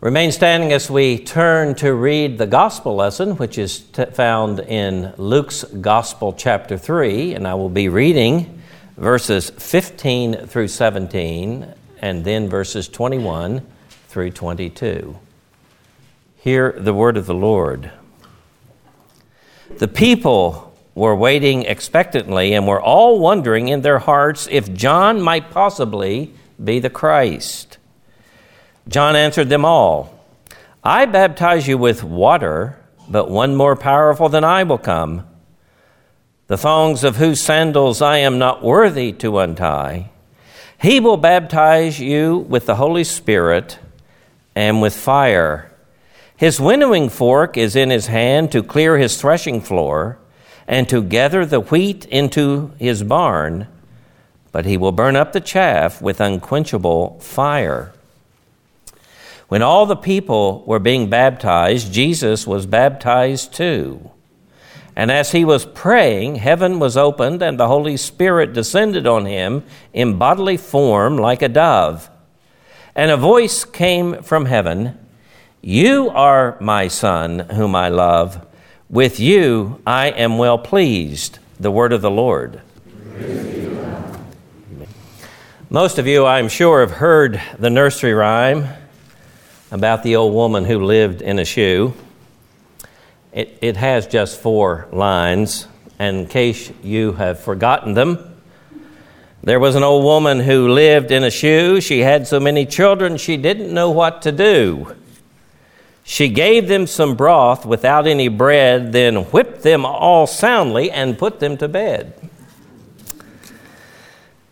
Remain standing as we turn to read the gospel lesson, which is t- found in Luke's Gospel, chapter 3, and I will be reading verses 15 through 17 and then verses 21 through 22. Hear the word of the Lord. The people were waiting expectantly and were all wondering in their hearts if John might possibly be the Christ. John answered them all I baptize you with water, but one more powerful than I will come, the thongs of whose sandals I am not worthy to untie. He will baptize you with the Holy Spirit and with fire. His winnowing fork is in his hand to clear his threshing floor and to gather the wheat into his barn, but he will burn up the chaff with unquenchable fire. When all the people were being baptized, Jesus was baptized too. And as he was praying, heaven was opened, and the Holy Spirit descended on him in bodily form like a dove. And a voice came from heaven You are my Son, whom I love. With you I am well pleased. The word of the Lord. Most of you, I'm sure, have heard the nursery rhyme about the old woman who lived in a shoe. It, it has just four lines, and in case you have forgotten them, there was an old woman who lived in a shoe. She had so many children she didn't know what to do. She gave them some broth without any bread, then whipped them all soundly and put them to bed.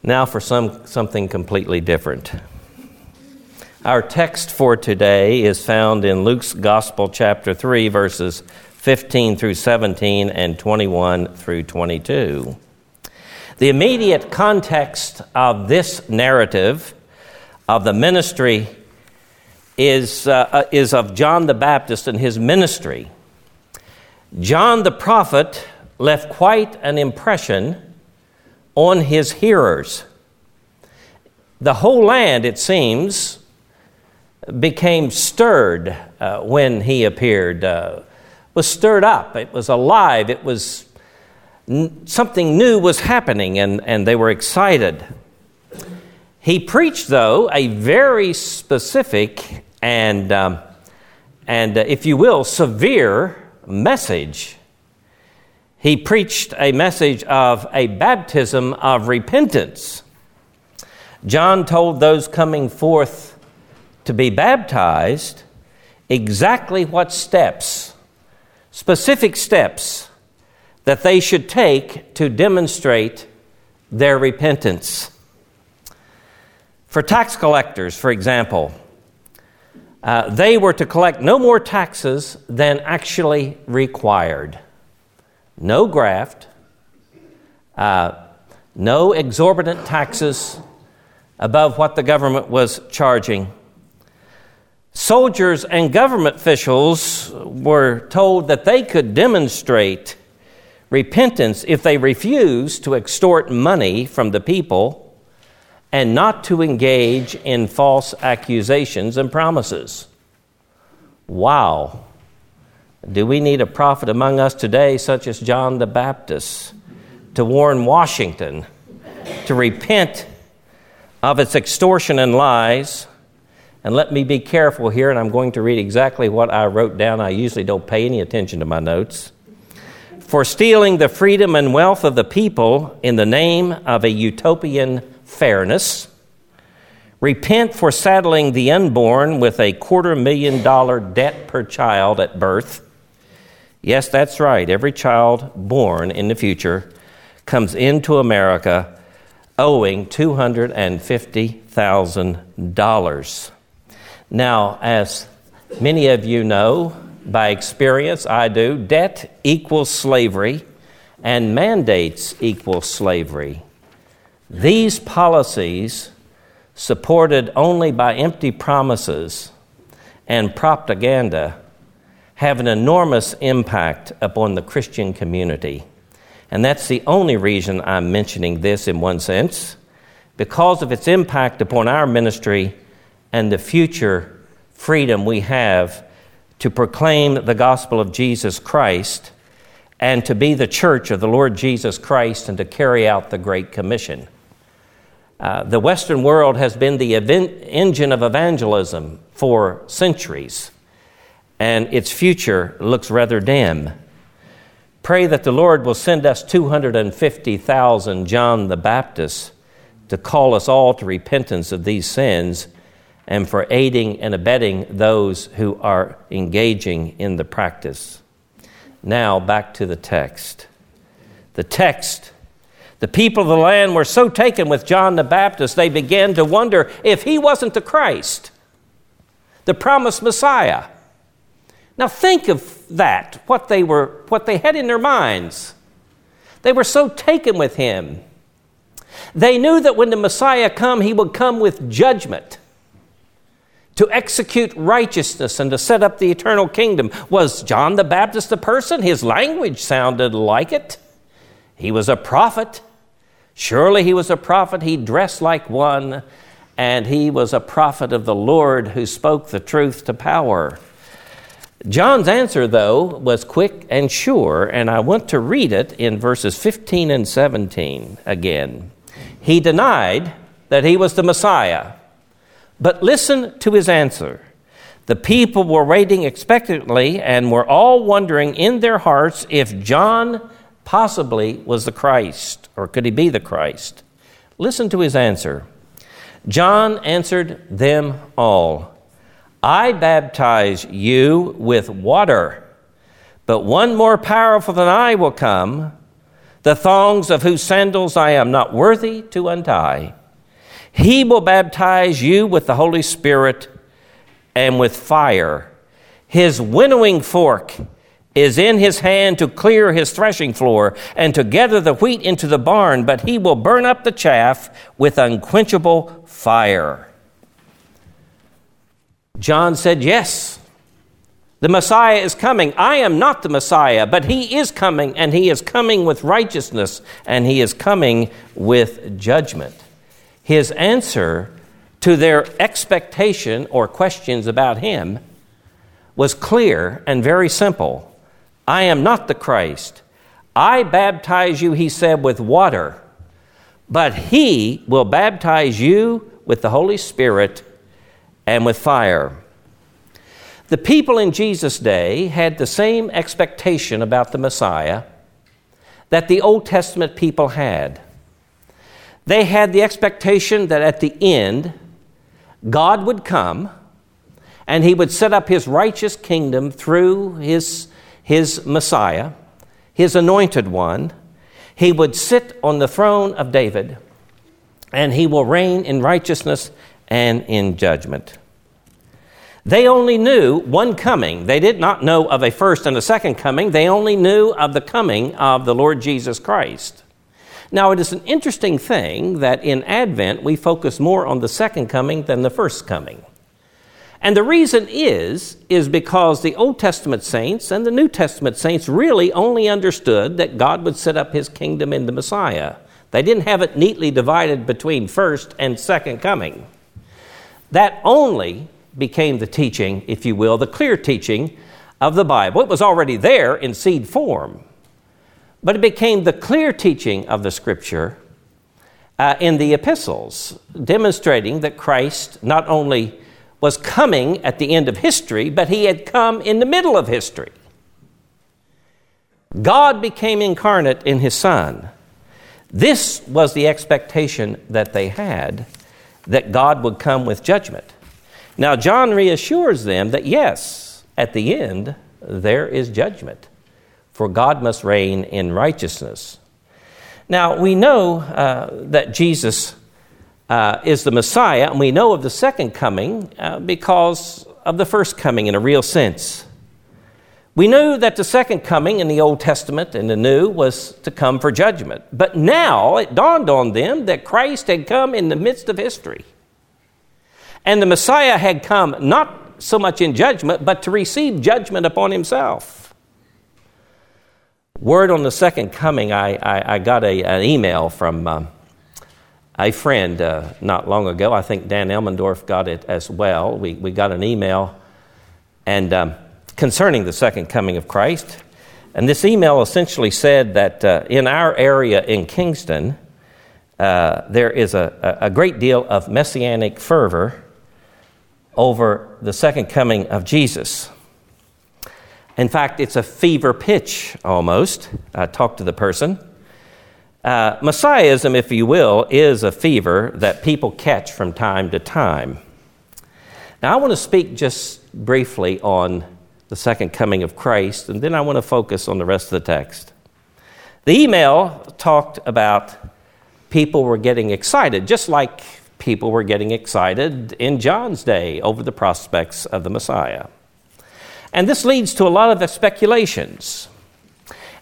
Now for some, something completely different. Our text for today is found in Luke's Gospel, chapter 3, verses 15 through 17 and 21 through 22. The immediate context of this narrative of the ministry is, uh, uh is of John the Baptist and his ministry. John the prophet left quite an impression on his hearers. The whole land, it seems, became stirred uh, when he appeared, uh, was stirred up. It was alive. It was n- something new was happening, and, and they were excited. He preached, though, a very specific and, um, and uh, if you will, severe message. He preached a message of a baptism of repentance. John told those coming forth to be baptized exactly what steps, specific steps, that they should take to demonstrate their repentance. For tax collectors, for example, uh, they were to collect no more taxes than actually required. No graft, uh, no exorbitant taxes above what the government was charging. Soldiers and government officials were told that they could demonstrate repentance if they refused to extort money from the people and not to engage in false accusations and promises. Wow. Do we need a prophet among us today, such as John the Baptist, to warn Washington to repent of its extortion and lies? And let me be careful here, and I'm going to read exactly what I wrote down. I usually don't pay any attention to my notes. For stealing the freedom and wealth of the people in the name of a utopian fairness. Repent for saddling the unborn with a quarter million dollar debt per child at birth. Yes, that's right. Every child born in the future comes into America owing $250,000. Now, as many of you know by experience, I do, debt equals slavery and mandates equal slavery. These policies, supported only by empty promises and propaganda, have an enormous impact upon the Christian community. And that's the only reason I'm mentioning this in one sense, because of its impact upon our ministry and the future freedom we have to proclaim the gospel of Jesus Christ and to be the church of the Lord Jesus Christ and to carry out the Great Commission. Uh, the Western world has been the event, engine of evangelism for centuries, and its future looks rather dim. Pray that the Lord will send us 250,000 John the Baptist to call us all to repentance of these sins and for aiding and abetting those who are engaging in the practice. Now, back to the text. The text. The people of the land were so taken with John the Baptist, they began to wonder if he wasn't the Christ, the promised Messiah. Now, think of that, what they, were, what they had in their minds. They were so taken with him. They knew that when the Messiah come, he would come with judgment to execute righteousness and to set up the eternal kingdom. Was John the Baptist a person? His language sounded like it. He was a prophet. Surely he was a prophet. He dressed like one, and he was a prophet of the Lord who spoke the truth to power. John's answer, though, was quick and sure, and I want to read it in verses 15 and 17 again. He denied that he was the Messiah but listen to his answer. The people were waiting expectantly and were all wondering in their hearts if John possibly was the Christ, or could he be the Christ? Listen to his answer. John answered them all I baptize you with water, but one more powerful than I will come, the thongs of whose sandals I am not worthy to untie. He will baptize you with the Holy Spirit and with fire. His winnowing fork is in his hand to clear his threshing floor and to gather the wheat into the barn, but he will burn up the chaff with unquenchable fire. John said, Yes, the Messiah is coming. I am not the Messiah, but he is coming, and he is coming with righteousness, and he is coming with judgment his answer to their expectation or questions about him was clear and very simple I am not the Christ. I baptize you, he said, with water, but he will baptize you with the Holy Spirit and with fire. The people in Jesus' day had the same expectation about the Messiah that the Old Testament people had. They had the expectation that at the end, God would come and he would set up his righteous kingdom through his, his Messiah, his anointed one. He would sit on the throne of David and he will reign in righteousness and in judgment. They only knew one coming. They did not know of a first and a second coming. They only knew of the coming of the Lord Jesus Christ. Now, it is an interesting thing that in Advent we focus more on the second coming than the first coming. And the reason is is because the Old Testament saints and the New Testament saints really only understood that God would set up his kingdom in the Messiah. They didn't have it neatly divided between first and second coming. That only became the teaching, if you will, the clear teaching of the Bible. It was already there in seed form. But it became the clear teaching of the Scripture uh, in the epistles, demonstrating that Christ not only was coming at the end of history, but he had come in the middle of history. God became incarnate in his Son. This was the expectation that they had that God would come with judgment. Now, John reassures them that yes, at the end, there is judgment for God must reign in righteousness. Now, we know uh, that Jesus uh, is the Messiah, and we know of the second coming uh, because of the first coming in a real sense. We knew that the second coming in the Old Testament and the New was to come for judgment. But now it dawned on them that Christ had come in the midst of history. And the Messiah had come not so much in judgment, but to receive judgment upon himself. Word on the second coming, I, I, I got a, an email from uh, a friend uh, not long ago. I think Dan Elmendorf got it as well. We, we got an email and um, concerning the second coming of Christ. And this email essentially said that uh, in our area in Kingston, uh, there is a, a great deal of messianic fervor over the second coming of Jesus. In fact, it's a fever pitch almost. I talked to the person. Uh, Messiahism, if you will, is a fever that people catch from time to time. Now, I want to speak just briefly on the second coming of Christ, and then I want to focus on the rest of the text. The email talked about people were getting excited, just like people were getting excited in John's day over the prospects of the Messiah. And this leads to a lot of speculations.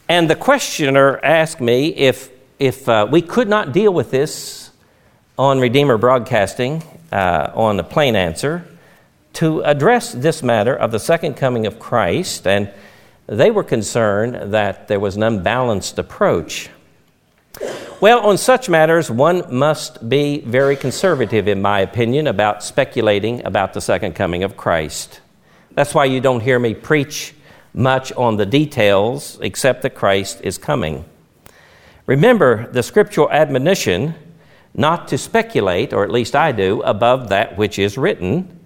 And the questioner asked me if, if uh, we could not deal with this on Redeemer Broadcasting uh, on a plain answer to address this matter of the second coming of Christ. And they were concerned that there was an unbalanced approach. Well, on such matters, one must be very conservative, in my opinion, about speculating about the second coming of Christ. That's why you don't hear me preach much on the details, except that Christ is coming. Remember the scriptural admonition not to speculate, or at least I do, above that which is written.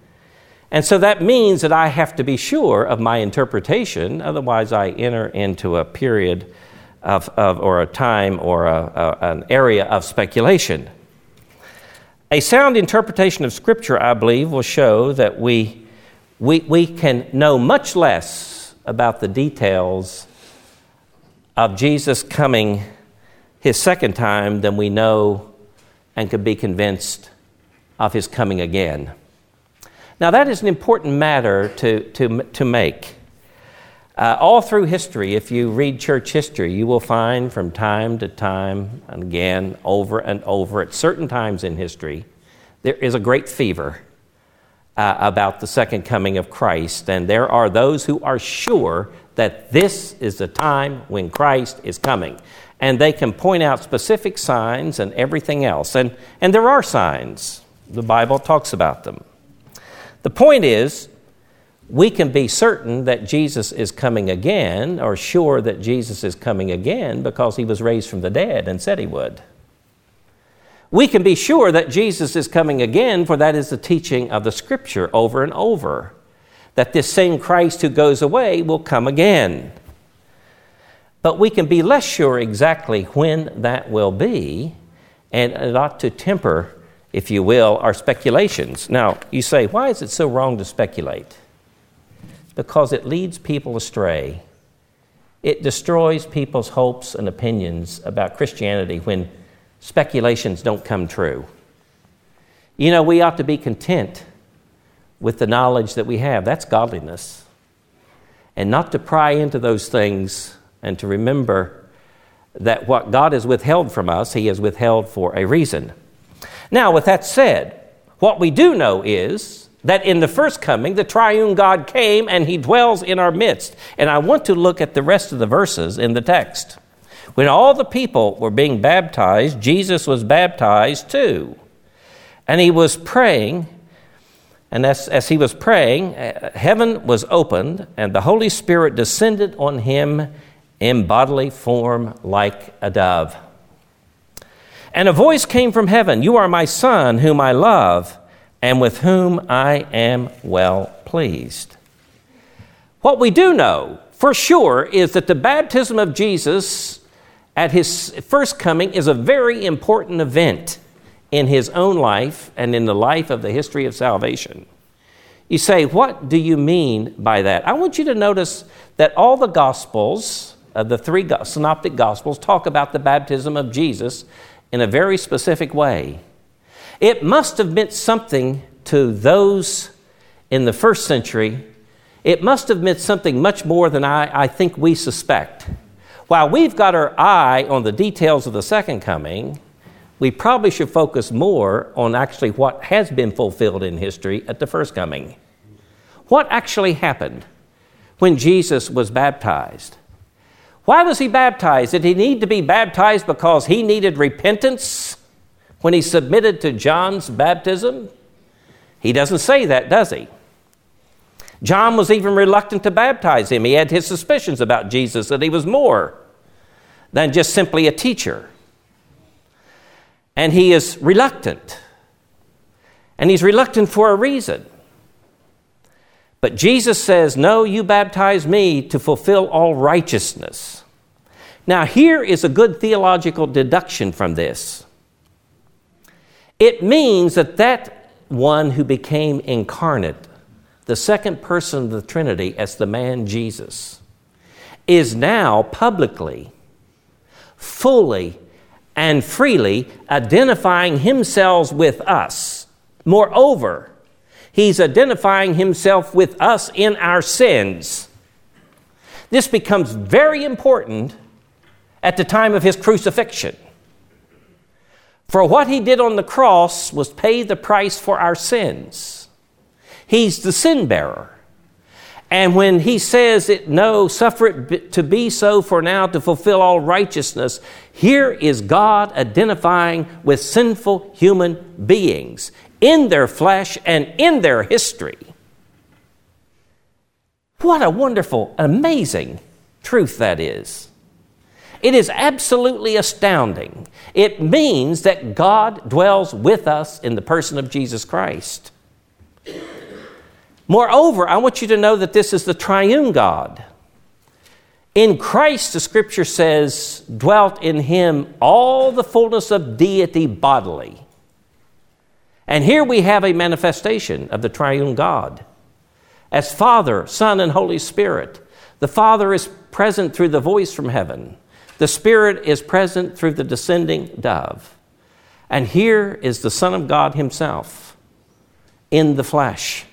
And so that means that I have to be sure of my interpretation, otherwise, I enter into a period of, of or a time or a, a, an area of speculation. A sound interpretation of Scripture, I believe, will show that we, we, we can know much less about the details of Jesus coming his second time than we know and could be convinced of his coming again. Now, that is an important matter to, to, to make. Uh, all through history, if you read church history, you will find from time to time and again, over and over, at certain times in history, there is a great fever uh, about the second coming of Christ. And there are those who are sure that this is the time when Christ is coming. And they can point out specific signs and everything else. And, and there are signs, the Bible talks about them. The point is, we can be certain that Jesus is coming again, or sure that Jesus is coming again, because he was raised from the dead and said he would. We can be sure that Jesus is coming again, for that is the teaching of the Scripture over and over that this same Christ who goes away will come again. But we can be less sure exactly when that will be, and it ought to temper, if you will, our speculations. Now, you say, why is it so wrong to speculate? because it leads people astray. It destroys people's hopes and opinions about Christianity when speculations don't come true. You know, we ought to be content with the knowledge that we have. That's godliness. And not to pry into those things and to remember that what God has withheld from us, He has withheld for a reason. Now, with that said, what we do know is that in the first coming, the triune God came and he dwells in our midst. And I want to look at the rest of the verses in the text. When all the people were being baptized, Jesus was baptized too. And he was praying, and as, as he was praying, uh, heaven was opened, and the Holy Spirit descended on him in bodily form like a dove. And a voice came from heaven You are my Son, whom I love and with whom I am well pleased. What we do know for sure is that the baptism of Jesus at his first coming is a very important event in his own life and in the life of the history of salvation. You say, What do you mean by that? I want you to notice that all the Gospels, uh, the three synoptic Gospels, talk about the baptism of Jesus in a very specific way. It must have meant something to those in the first century. It must have meant something much more than I, I think we suspect. While we've got our eye on the details of the second coming, we probably should focus more on actually what has been fulfilled in history at the first coming. What actually happened when Jesus was baptized? Why was he baptized? Did he need to be baptized because he needed repentance? when he submitted to John's baptism? He doesn't say that, does he? John was even reluctant to baptize him. He had his suspicions about Jesus that he was more than just simply a teacher. And he is reluctant. And he's reluctant for a reason. But Jesus says, No, you baptize me to fulfill all righteousness. Now, here is a good theological deduction from this. It means that that one who became incarnate, the second person of the Trinity as the man Jesus, is now publicly, fully, and freely identifying himself with us. Moreover, he's identifying himself with us in our sins. This becomes very important at the time of his crucifixion. For what he did on the cross was pay the price for our sins. He's the sin bearer. And when he says it, no, suffer it to be so for now to fulfill all righteousness, here is God identifying with sinful human beings in their flesh and in their history. What a wonderful, amazing truth that is. It is absolutely astounding. It means that God dwells with us in the person of Jesus Christ. Moreover, I want you to know that this is the triune God. In Christ, the scripture says, dwelt in him all the fullness of deity bodily. And here we have a manifestation of the triune God. As Father, Son, and Holy Spirit, the Father is present through the voice from heaven. The Spirit is present through the descending dove. And here is the Son of God Himself in the flesh.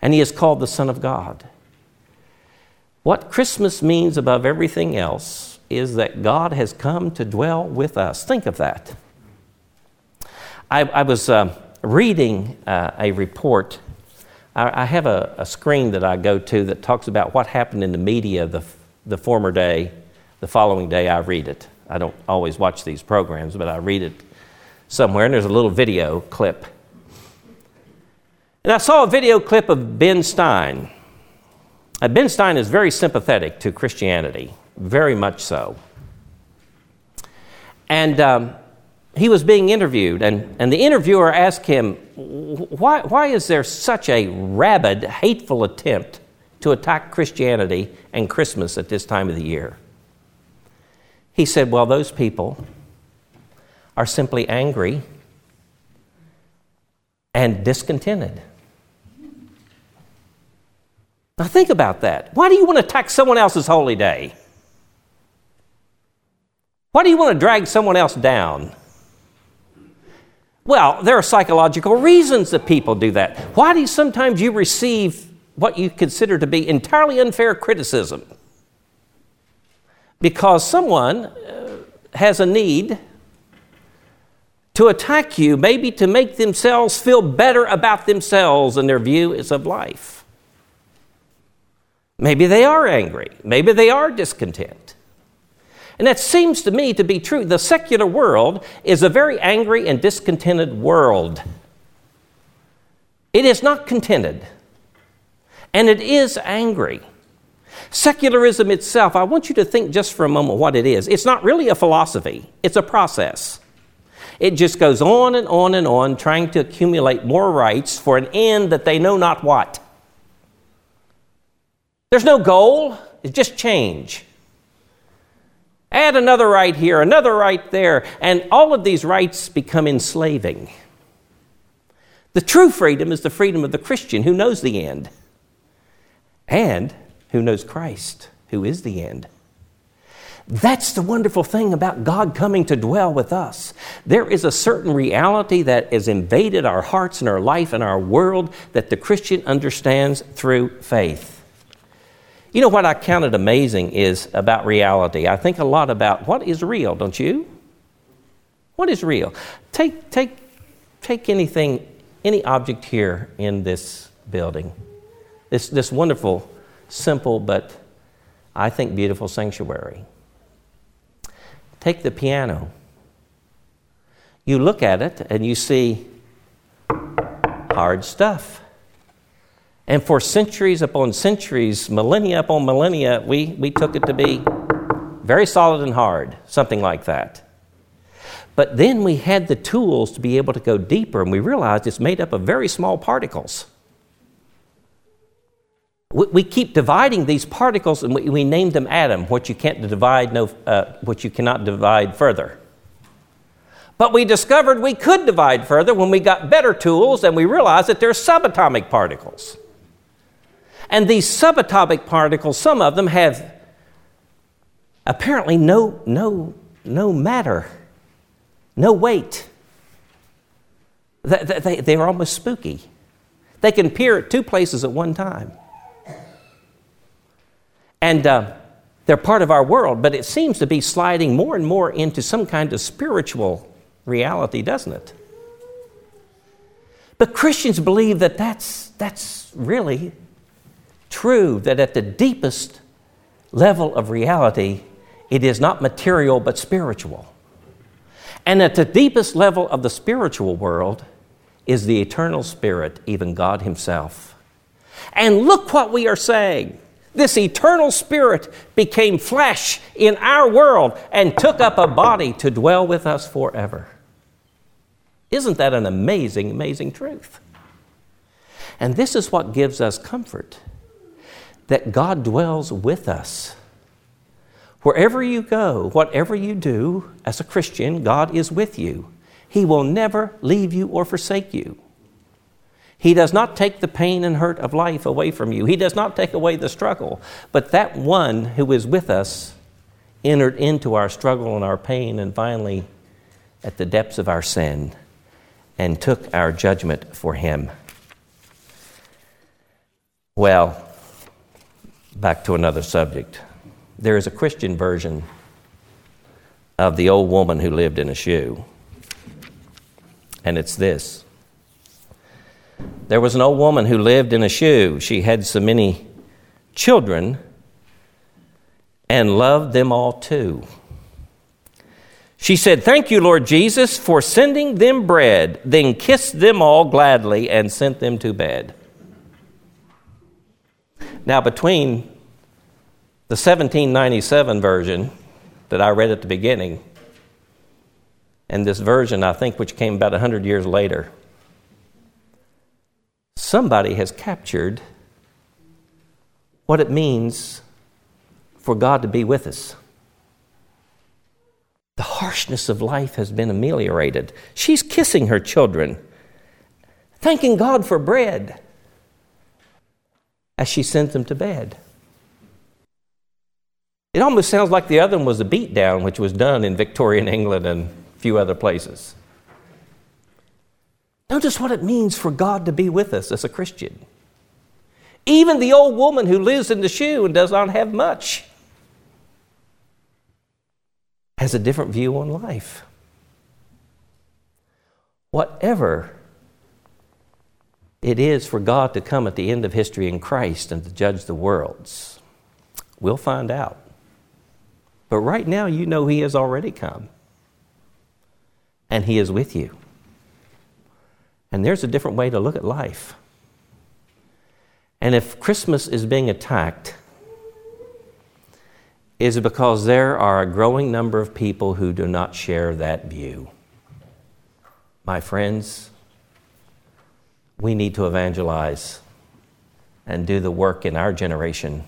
And He is called the Son of God. What Christmas means above everything else is that God has come to dwell with us. Think of that. I, I was uh, reading uh, a report. I, I have a, a, screen that I go to that talks about what happened in the media the, the former day the following day, I read it. I don't always watch these programs, but I read it somewhere, and there's a little video clip. And I saw a video clip of Ben Stein. Uh, ben Stein is very sympathetic to Christianity, very much so. And um, he was being interviewed, and, and the interviewer asked him, why, why is there such a rabid, hateful attempt to attack Christianity and Christmas at this time of the year? He said, Well, those people are simply angry and discontented. Now, think about that. Why do you want to attack someone else's holy day? Why do you want to drag someone else down? Well, there are psychological reasons that people do that. Why do you, sometimes you receive what you consider to be entirely unfair criticism? because someone uh, has a need to attack you, maybe to make themselves feel better about themselves and their views of life. Maybe they are angry. Maybe they are discontent. And that seems to me to be true. The secular world is a very angry and discontented world. It is not contented, and it is angry. Secularism itself, I want you to think just for a moment what it is. It's not really a philosophy, it's a process. It just goes on and on and on, trying to accumulate more rights for an end that they know not what. There's no goal, it's just change. Add another right here, another right there, and all of these rights become enslaving. The true freedom is the freedom of the Christian who knows the end and who knows Christ, who is the end. That's the wonderful thing about God coming to dwell with us. There is a certain reality that has invaded our hearts and our life and our world that the Christian understands through faith. You know what I counted amazing is about reality. I think a lot about what is real, don't you? What is real? Take, take, take anything, any object here in this building, this, this wonderful simple but I think beautiful sanctuary. Take the piano. you look at it and you see hard stuff. And for centuries upon centuries, millennia upon millennia, we, we took it to be very solid and hard, something like that. But then we had the tools to be able to go deeper, and we realized it's made up of very small particles. We, we keep dividing these particles, and we, we name them atom, what you can't divide, no, uh, what you cannot divide further. But we discovered we could divide further when we got better tools, and we realized that they're subatomic particles. And these subatomic particles, some of them have apparently no, no, no matter no weight. They, they, they're almost spooky. They can appear at two places at one time. And uh, they're part of our world, but it seems to be sliding more and more into some kind of spiritual reality, doesn't it? But Christians believe that that's, that's really true, that at the deepest level of reality, it is not material but spiritual. And at the deepest level of the spiritual world is the eternal spirit, even God Himself. And look what we are saying. This eternal spirit became flesh in our world and took up a body to dwell with us forever. Isn't that an amazing, amazing truth? And this is what gives us comfort that God dwells with us Wherever you go, whatever you do as a Christian, God is with you. He will never leave you or forsake you. He does not take the pain and hurt of life away from you. He does not take away the struggle. But that one who is with us entered into our struggle and our pain and finally at the depths of our sin and took our judgment for him. Well, back to another subject there is a Christian version of the old woman who lived in a shoe. And it's this There was an old woman who lived in a shoe. She had so many children and loved them all too. She said, Thank you, Lord Jesus, for sending them bread, then kissed them all gladly and sent them to bed. Now, between the 1797 version that I read at the beginning, and this version, I think, which came about 100 years later, somebody has captured what it means for God to be with us. The harshness of life has been ameliorated. She's kissing her children, thanking God for bread as she sent them to bed. It almost sounds like the other one was a beatdown, which was done in Victorian England and a few other places. Notice what it means for God to be with us as a Christian. Even the old woman who lives in the shoe and does not have much has a different view on life. Whatever it is for God to come at the end of history in Christ and to judge the worlds, we'll find out. But right now, you know He has already come. And He is with you. And there's a different way to look at life. And if Christmas is being attacked, is it because there are a growing number of people who do not share that view? My friends, we need to evangelize and do the work in our generation.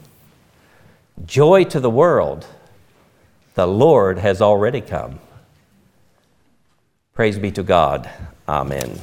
Joy to the world the Lord has already come. Praise be to God. Amen.